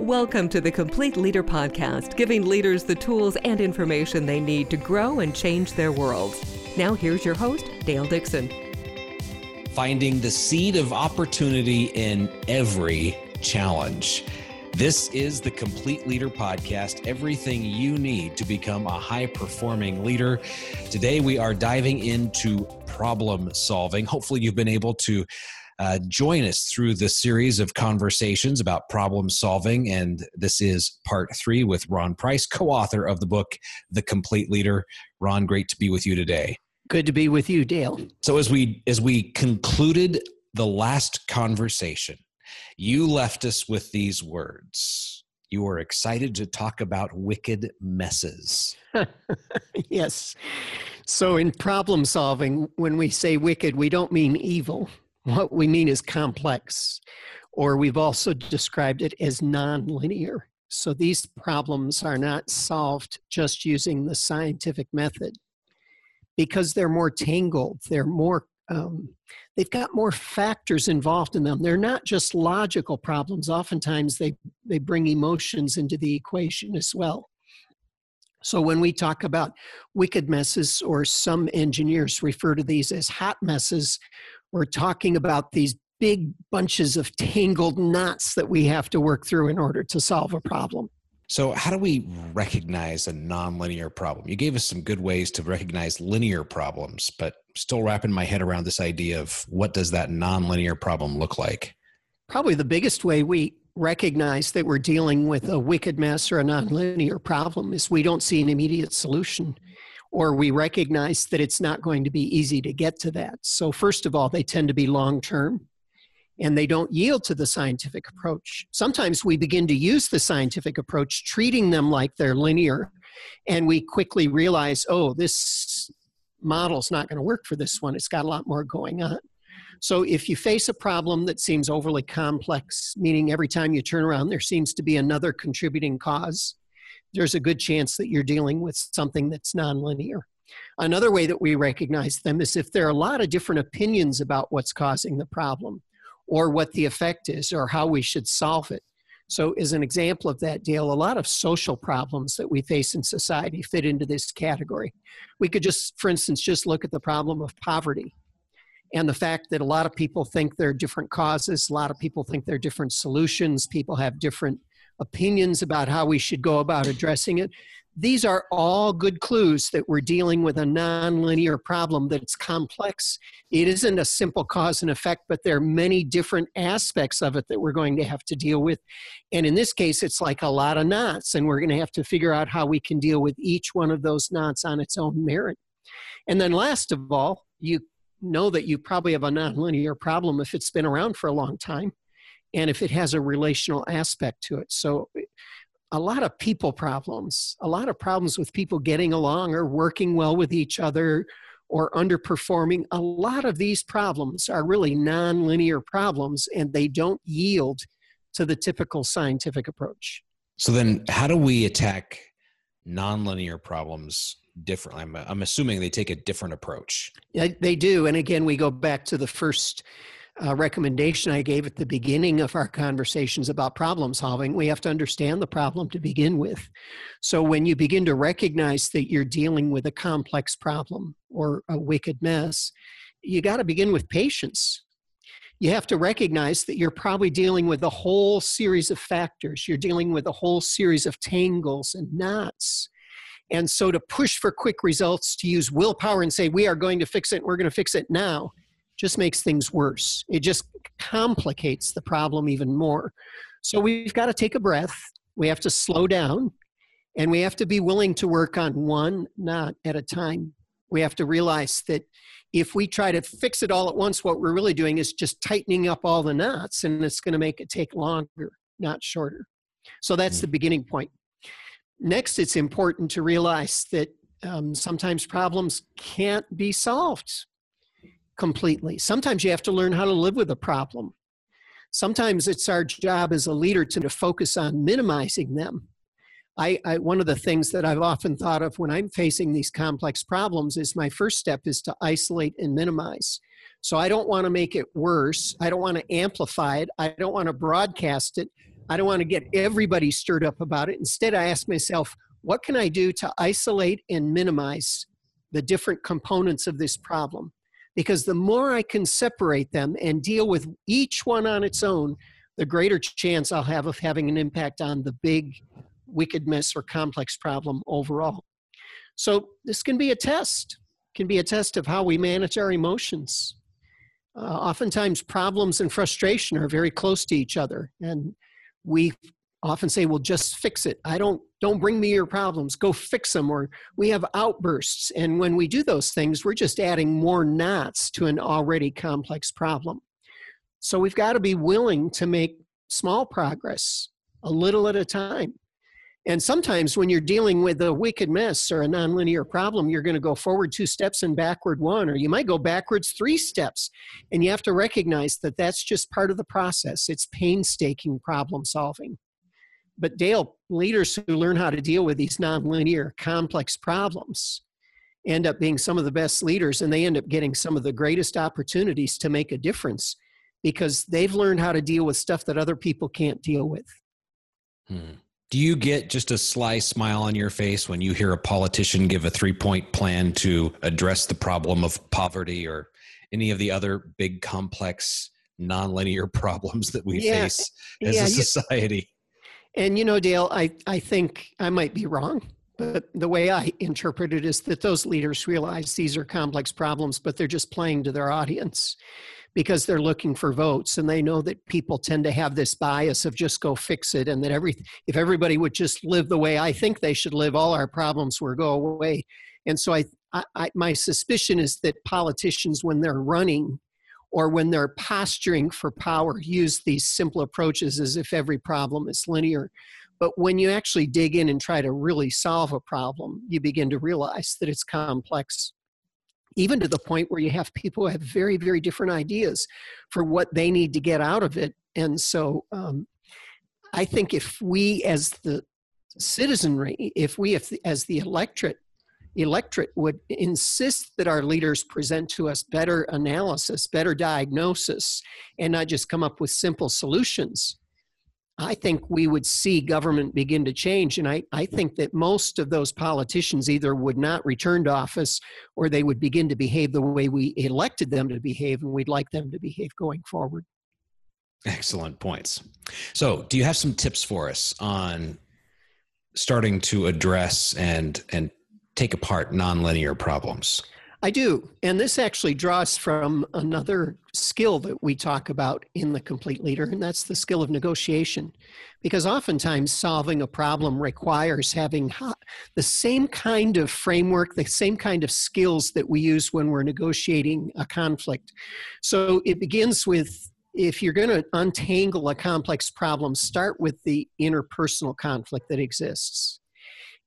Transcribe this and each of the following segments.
Welcome to the Complete Leader Podcast, giving leaders the tools and information they need to grow and change their worlds. Now, here's your host, Dale Dixon. Finding the seed of opportunity in every challenge. This is the Complete Leader Podcast, everything you need to become a high performing leader. Today, we are diving into problem solving. Hopefully, you've been able to uh, join us through the series of conversations about problem solving. And this is part three with Ron Price, co author of the book, The Complete Leader. Ron, great to be with you today. Good to be with you, Dale. So as we as we concluded the last conversation, you left us with these words. You are excited to talk about wicked messes. yes. So in problem solving, when we say wicked, we don't mean evil. What we mean is complex, or we've also described it as nonlinear. So these problems are not solved just using the scientific method because they're more tangled, they're more um, they've got more factors involved in them. They're not just logical problems. Oftentimes, they they bring emotions into the equation as well. So when we talk about wicked messes, or some engineers refer to these as hot messes, we're talking about these big bunches of tangled knots that we have to work through in order to solve a problem. So, how do we recognize a nonlinear problem? You gave us some good ways to recognize linear problems, but still wrapping my head around this idea of what does that nonlinear problem look like? Probably the biggest way we recognize that we're dealing with a wicked mess or a nonlinear problem is we don't see an immediate solution or we recognize that it's not going to be easy to get to that. So, first of all, they tend to be long term and they don't yield to the scientific approach. Sometimes we begin to use the scientific approach, treating them like they're linear, and we quickly realize, oh, this model's not going to work for this one. It's got a lot more going on. So, if you face a problem that seems overly complex, meaning every time you turn around there seems to be another contributing cause, there's a good chance that you're dealing with something that's nonlinear. Another way that we recognize them is if there are a lot of different opinions about what's causing the problem or what the effect is or how we should solve it. So, as an example of that, Dale, a lot of social problems that we face in society fit into this category. We could just, for instance, just look at the problem of poverty and the fact that a lot of people think there are different causes, a lot of people think there are different solutions, people have different opinions about how we should go about addressing it. These are all good clues that we're dealing with a nonlinear problem that's complex. It isn't a simple cause and effect, but there are many different aspects of it that we're going to have to deal with. And in this case, it's like a lot of knots, and we're going to have to figure out how we can deal with each one of those knots on its own merit. And then, last of all, you know that you probably have a nonlinear problem if it's been around for a long time and if it has a relational aspect to it. So, a lot of people problems, a lot of problems with people getting along or working well with each other or underperforming, a lot of these problems are really nonlinear problems and they don't yield to the typical scientific approach. So, then how do we attack nonlinear problems differently? I'm, I'm assuming they take a different approach. Yeah, they do. And again, we go back to the first uh, recommendation I gave at the beginning of our conversations about problem solving, we have to understand the problem to begin with. So when you begin to recognize that you're dealing with a complex problem or a wicked mess, you got to begin with patience. You have to recognize that you're probably dealing with a whole series of factors. You're dealing with a whole series of tangles and knots. And so to push for quick results, to use willpower and say, we are going to fix it, we're going to fix it now, just makes things worse. It just complicates the problem even more. So we've got to take a breath. We have to slow down and we have to be willing to work on one knot at a time. We have to realize that if we try to fix it all at once, what we're really doing is just tightening up all the knots and it's going to make it take longer, not shorter. So that's the mm. beginning point. Next, it's important to realize that um, sometimes problems can't be solved completely. Sometimes you have to learn how to live with a problem. Sometimes it's our job as a leader to, to focus on minimizing them. I, I, one of the things that I've often thought of when I'm facing these complex problems is my first step is to isolate and minimize. So I don't want to make it worse. I don't want to amplify it. I don't want to broadcast it. I don't want to get everybody stirred up about it. Instead, I ask myself, what can I do to isolate and minimize the different components of this problem? Because the more I can separate them and deal with each one on its own, the greater chance I'll have of having an impact on the big wicked mess or complex problem overall. So this can be a test, can be a test of how we manage our emotions. Uh, oftentimes problems and frustration are very close to each other and we often say well just fix it i don't don't bring me your problems go fix them or we have outbursts and when we do those things we're just adding more knots to an already complex problem so we've got to be willing to make small progress a little at a time and sometimes when you're dealing with a wicked mess or a nonlinear problem, you're going to go forward two steps and backward one, or you might go backwards three steps. And you have to recognize that that's just part of the process. It's painstaking problem solving. But Dale, leaders who learn how to deal with these nonlinear, complex problems end up being some of the best leaders, and they end up getting some of the greatest opportunities to make a difference because they've learned how to deal with stuff that other people can't deal with. Hmm. Do you get just a sly smile on your face when you hear a politician give a three point plan to address the problem of poverty or any of the other big, complex, nonlinear problems that we yeah, face as yeah, a society? And you know, Dale, I, I think I might be wrong, but the way I interpret it is that those leaders realize these are complex problems, but they're just playing to their audience because they're looking for votes. And they know that people tend to have this bias of just go fix it and that every if everybody would just live the way I think they should live all our problems would go away. And so I, I my suspicion is that politicians when they're running or when they're posturing for power use these simple approaches as if every problem is linear but when you actually dig in and try to really solve a problem you begin to realize that it's complex even to the point where you have people who have very, very different ideas for what they need to get out of it. And so um, I think if we, as the citizenry, if we, if, as the electorate, electorate would insist that our leaders present to us better analysis, better diagnosis, and not just come up with simple solutions, I think we would see government begin to change. And I, I think that most of those politicians either would not return to office or they would begin to behave the way we elected them to behave and we'd like them to behave going forward. Excellent points. So, do you have some tips for us on starting to address and and take apart nonlinear problems? I do. And this actually draws from another skill that we talk about in The Complete Leader, and that's the skill of negotiation. Because oftentimes solving a problem requires having the same kind of framework, the same kind of skills that we use when we're negotiating a conflict. So it begins with if you're going to untangle a complex problem, start with the interpersonal conflict that exists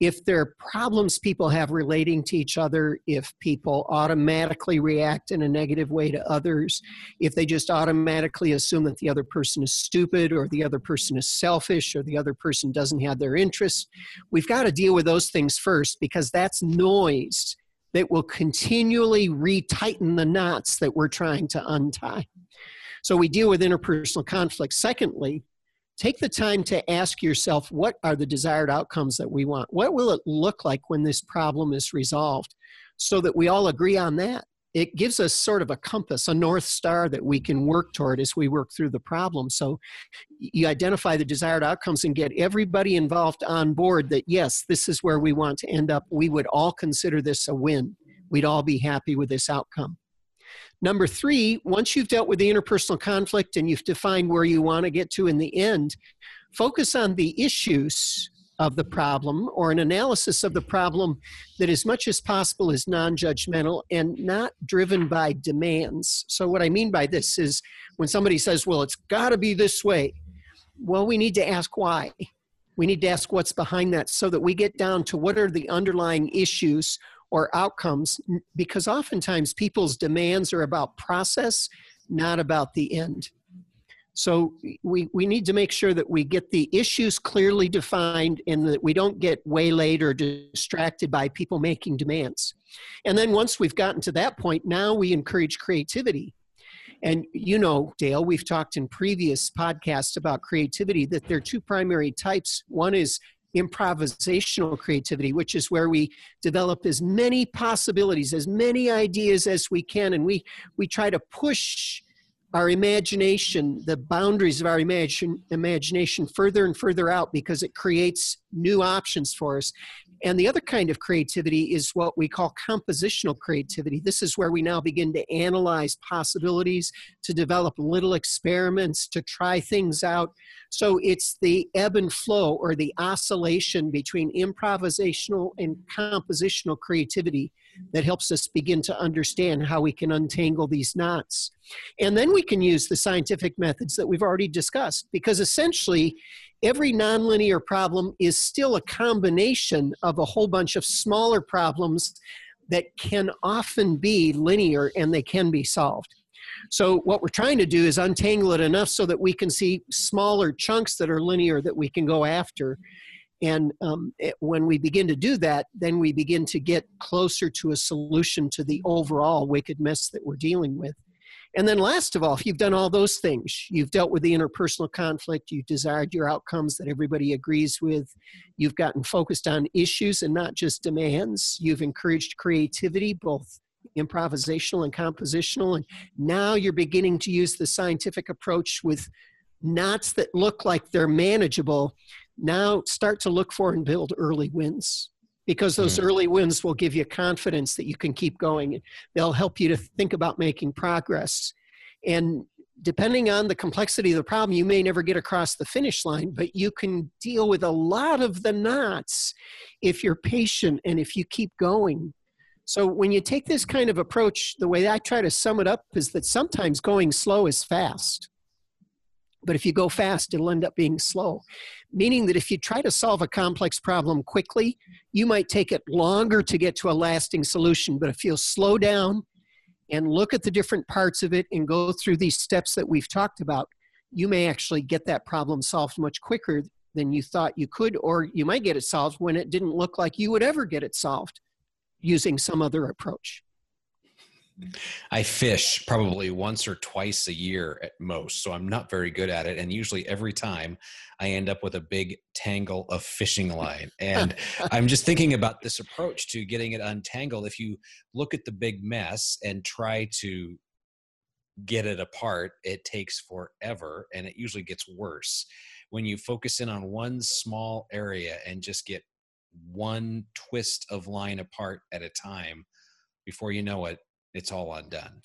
if there are problems people have relating to each other, if people automatically react in a negative way to others, if they just automatically assume that the other person is stupid or the other person is selfish or the other person doesn't have their interests, we've got to deal with those things first because that's noise that will continually retighten the knots that we're trying to untie. So we deal with interpersonal conflict. Secondly, take the time to ask yourself what are the desired outcomes that we want? What will it look like when this problem is resolved? So that we all agree on that. It gives us sort of a compass, a North Star that we can work toward as we work through the problem. So you identify the desired outcomes and get everybody involved on board that, yes, this is where we want to end up. We would all consider this a win. We'd all be happy with this outcome. Number three, once you've dealt with the interpersonal conflict and you've defined where you want to get to in the end, focus on the issues of the problem or an analysis of the problem that, as much as possible, is non judgmental and not driven by demands. So, what I mean by this is when somebody says, Well, it's got to be this way, well, we need to ask why. We need to ask what's behind that so that we get down to what are the underlying issues or outcomes because oftentimes people's demands are about process, not about the end. So we, we need to make sure that we get the issues clearly defined and that we don't get waylaid or distracted by people making demands. And then once we've gotten to that point, now we encourage creativity. And you know, Dale, we've talked in previous podcasts about creativity that there are two primary types. One is improvisational creativity, which is where we develop as many possibilities, as many ideas as we can, and we we try to push our imagination, the boundaries of our imagine, imagination further and further out because it creates new options for us. And the other kind of creativity is what we call compositional creativity. This is where we now begin to analyze possibilities, to develop little experiments, to try things out. So it's the ebb and flow or the oscillation between improvisational and compositional creativity that helps us begin to understand how we can untangle these knots. And then we can use the scientific methods that we've already discussed because essentially every nonlinear problem is still a combination of a whole bunch of smaller problems that can often be linear and they can be solved. So, what we're trying to do is untangle it enough so that we can see smaller chunks that are linear that we can go after. And um, it, when we begin to do that, then we begin to get closer to a solution to the overall wicked mess that we're dealing with. And then, last of all, if you've done all those things, you've dealt with the interpersonal conflict, you've desired your outcomes that everybody agrees with, you've gotten focused on issues and not just demands, you've encouraged creativity, both improvisational and compositional, and now you're beginning to use the scientific approach with knots that look like they're manageable now start to look for and build early wins because those mm. early wins will give you confidence that you can keep going. They'll help you to think about making progress. And depending on the complexity of the problem, you may never get across the finish line, but you can deal with a lot of the knots if you're patient and if you keep going. So, when you take this kind of approach, the way I try to sum it up is that sometimes going slow is fast. But if you go fast, it'll end up being slow. Meaning that if you try to solve a complex problem quickly, you might take it longer to get to a lasting solution. But if you'll slow down and look at the different parts of it and go through these steps that we've talked about, you may actually get that problem solved much quicker than you thought you could, or you might get it solved when it didn't look like you would ever get it solved using some other approach. I fish probably once or twice a year at most, so I'm not very good at it. And usually, every time I end up with a big tangle of fishing line. And I'm just thinking about this approach to getting it untangled. If you look at the big mess and try to get it apart, it takes forever and it usually gets worse. When you focus in on one small area and just get one twist of line apart at a time, before you know it, it's all undone.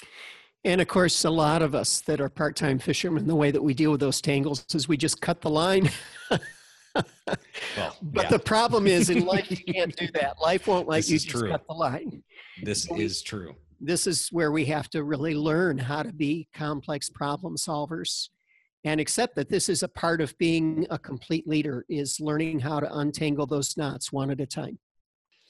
And of course, a lot of us that are part time fishermen, the way that we deal with those tangles is we just cut the line. well, but yeah. the problem is in life, you can't do that. Life won't let this you just true. cut the line. This so is true. This is where we have to really learn how to be complex problem solvers and accept that this is a part of being a complete leader is learning how to untangle those knots one at a time.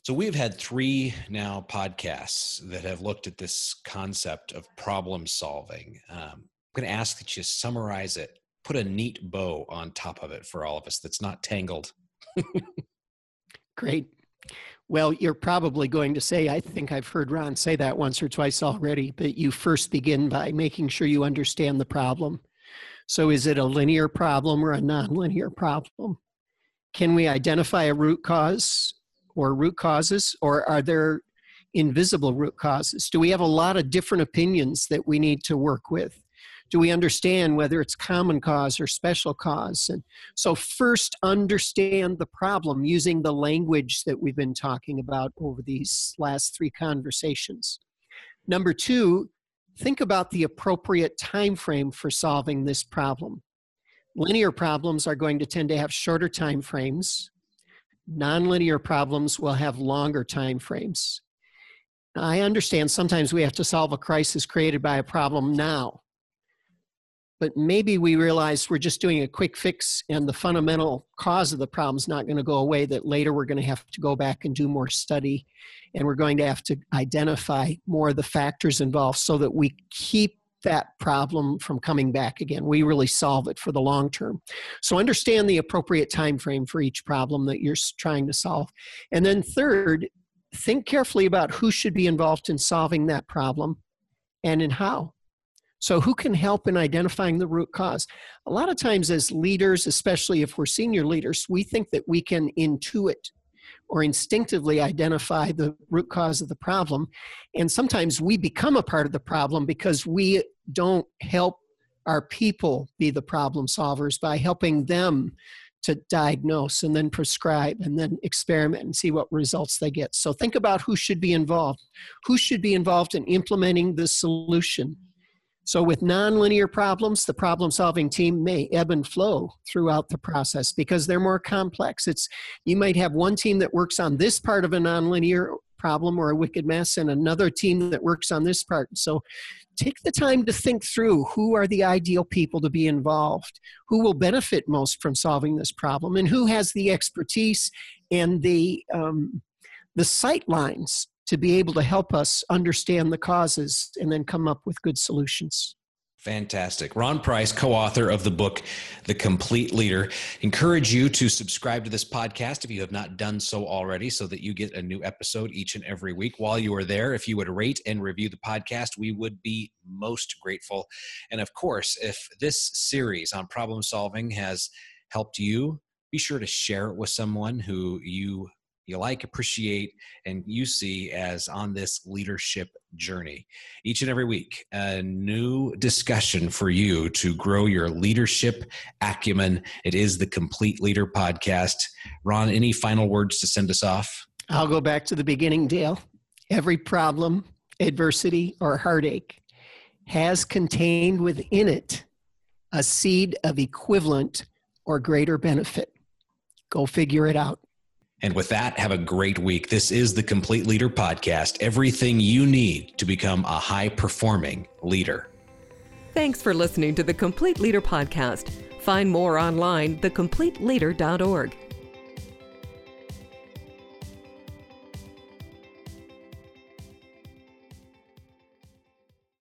So we've had three now podcasts that have looked at this concept of problem solving. Um, I'm going to ask that you summarize it, put a neat bow on top of it for all of us that's not tangled. Great. Well, you're probably going to say, I think I've heard Ron say that once or twice already, but you first begin by making sure you understand the problem. So, is it a linear problem or a nonlinear problem? Can we identify a root cause or root causes, or are there invisible root causes? Do we have a lot of different opinions that we need to work with? Do we understand whether it's common cause or special cause? And so, first, understand the problem using the language that we've been talking about over these last three conversations. Number two, think about the appropriate time frame for solving this problem. Linear problems are going to tend to have shorter time frames nonlinear problems will have longer time frames. I understand sometimes we have to solve a crisis created by a problem now. But maybe we realize we're just doing a quick fix and the fundamental cause of the problem is not going to go away, that later we're going to have to go back and do more study and we're going to have to identify more of the factors involved so that we keep that problem from coming back again. We really solve it for the long term. So understand the appropriate time frame for each problem that you're trying to solve. And then third, think carefully about who should be involved in solving that problem and in how. So, who can help in identifying the root cause? A lot of times, as leaders, especially if we're senior leaders, we think that we can intuit or instinctively identify the root cause of the problem. And sometimes we become a part of the problem because we don't help our people be the problem solvers by helping them to diagnose and then prescribe and then experiment and see what results they get. So think about who should be involved. Who should be involved in implementing the solution? So, with nonlinear problems, the problem solving team may ebb and flow throughout the process because they're more complex. It's you might have one team that works on this part of a nonlinear problem or a wicked mess and another team that works on this part. So take the time to think through who are the ideal people to be involved, who will benefit most from solving this problem, and who has the expertise and the um, the sight lines to be able to help us understand the causes and then come up with good solutions. Fantastic. Ron Price, co author of the book, The Complete Leader. Encourage you to subscribe to this podcast if you have not done so already so that you get a new episode each and every week. While you are there, if you would rate and review the podcast, we would be most grateful. And of course, if this series on problem solving has helped you, be sure to share it with someone who you you like, appreciate, and you see as on this leadership journey. Each and every week, a new discussion for you to grow your leadership acumen. It is the Complete Leader Podcast. Ron, any final words to send us off? I'll go back to the beginning, Dale. Every problem, adversity, or heartache has contained within it a seed of equivalent or greater benefit. Go figure it out. And with that, have a great week. This is the Complete Leader Podcast everything you need to become a high performing leader. Thanks for listening to the Complete Leader Podcast. Find more online, thecompleteleader.org.